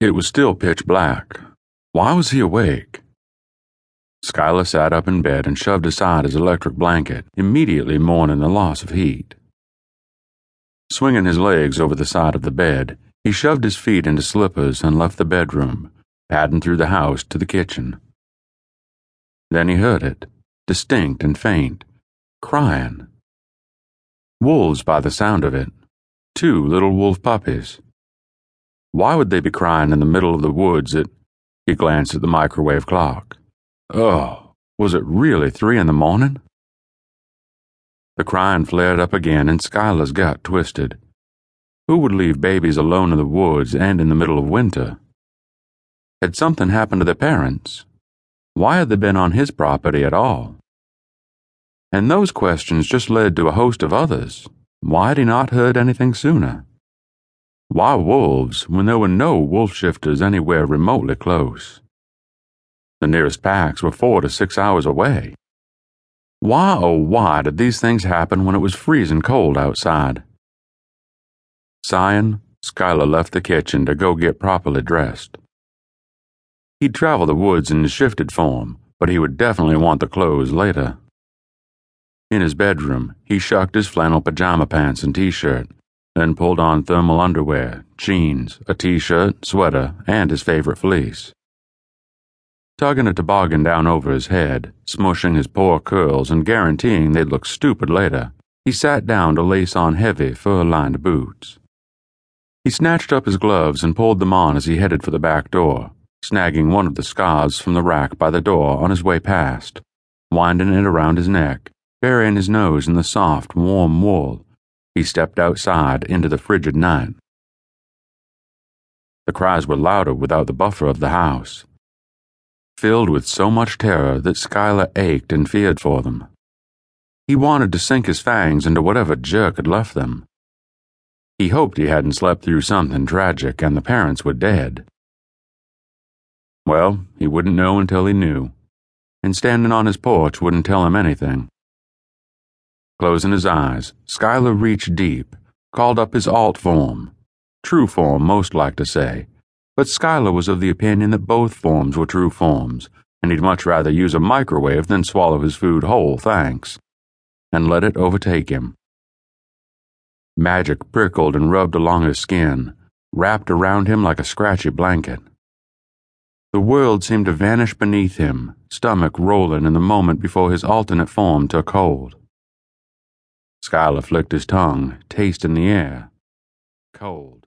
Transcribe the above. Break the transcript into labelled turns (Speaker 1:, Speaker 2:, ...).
Speaker 1: It was still pitch black. Why was he awake? Skylar sat up in bed and shoved aside his electric blanket, immediately mourning the loss of heat. Swinging his legs over the side of the bed, he shoved his feet into slippers and left the bedroom, padding through the house to the kitchen. Then he heard it, distinct and faint, crying. Wolves by the sound of it, two little wolf puppies. Why would they be crying in the middle of the woods at. He glanced at the microwave clock. Oh, was it really three in the morning? The crying flared up again and Skylar's gut twisted. Who would leave babies alone in the woods and in the middle of winter? Had something happened to their parents? Why had they been on his property at all? And those questions just led to a host of others. Why had he not heard anything sooner? Why wolves when there were no wolf shifters anywhere remotely close? The nearest packs were four to six hours away. Why, oh, why did these things happen when it was freezing cold outside? Sighing, Skylar left the kitchen to go get properly dressed. He'd travel the woods in shifted form, but he would definitely want the clothes later. In his bedroom, he shucked his flannel pajama pants and t shirt then pulled on thermal underwear, jeans, a t shirt, sweater, and his favorite fleece. Tugging a toboggan down over his head, smushing his poor curls and guaranteeing they'd look stupid later, he sat down to lace on heavy, fur lined boots. He snatched up his gloves and pulled them on as he headed for the back door, snagging one of the scarves from the rack by the door on his way past, winding it around his neck, burying his nose in the soft, warm wool he stepped outside into the frigid night. The cries were louder without the buffer of the house, filled with so much terror that Skylar ached and feared for them. He wanted to sink his fangs into whatever jerk had left them. He hoped he hadn't slept through something tragic and the parents were dead. Well, he wouldn't know until he knew, and standing on his porch wouldn't tell him anything. Closing his eyes, Skylar reached deep, called up his alt form. True form, most like to say. But Skylar was of the opinion that both forms were true forms, and he'd much rather use a microwave than swallow his food whole, thanks. And let it overtake him. Magic prickled and rubbed along his skin, wrapped around him like a scratchy blanket. The world seemed to vanish beneath him, stomach rolling in the moment before his alternate form took hold. Skylar flicked his tongue, tasting the air. Cold.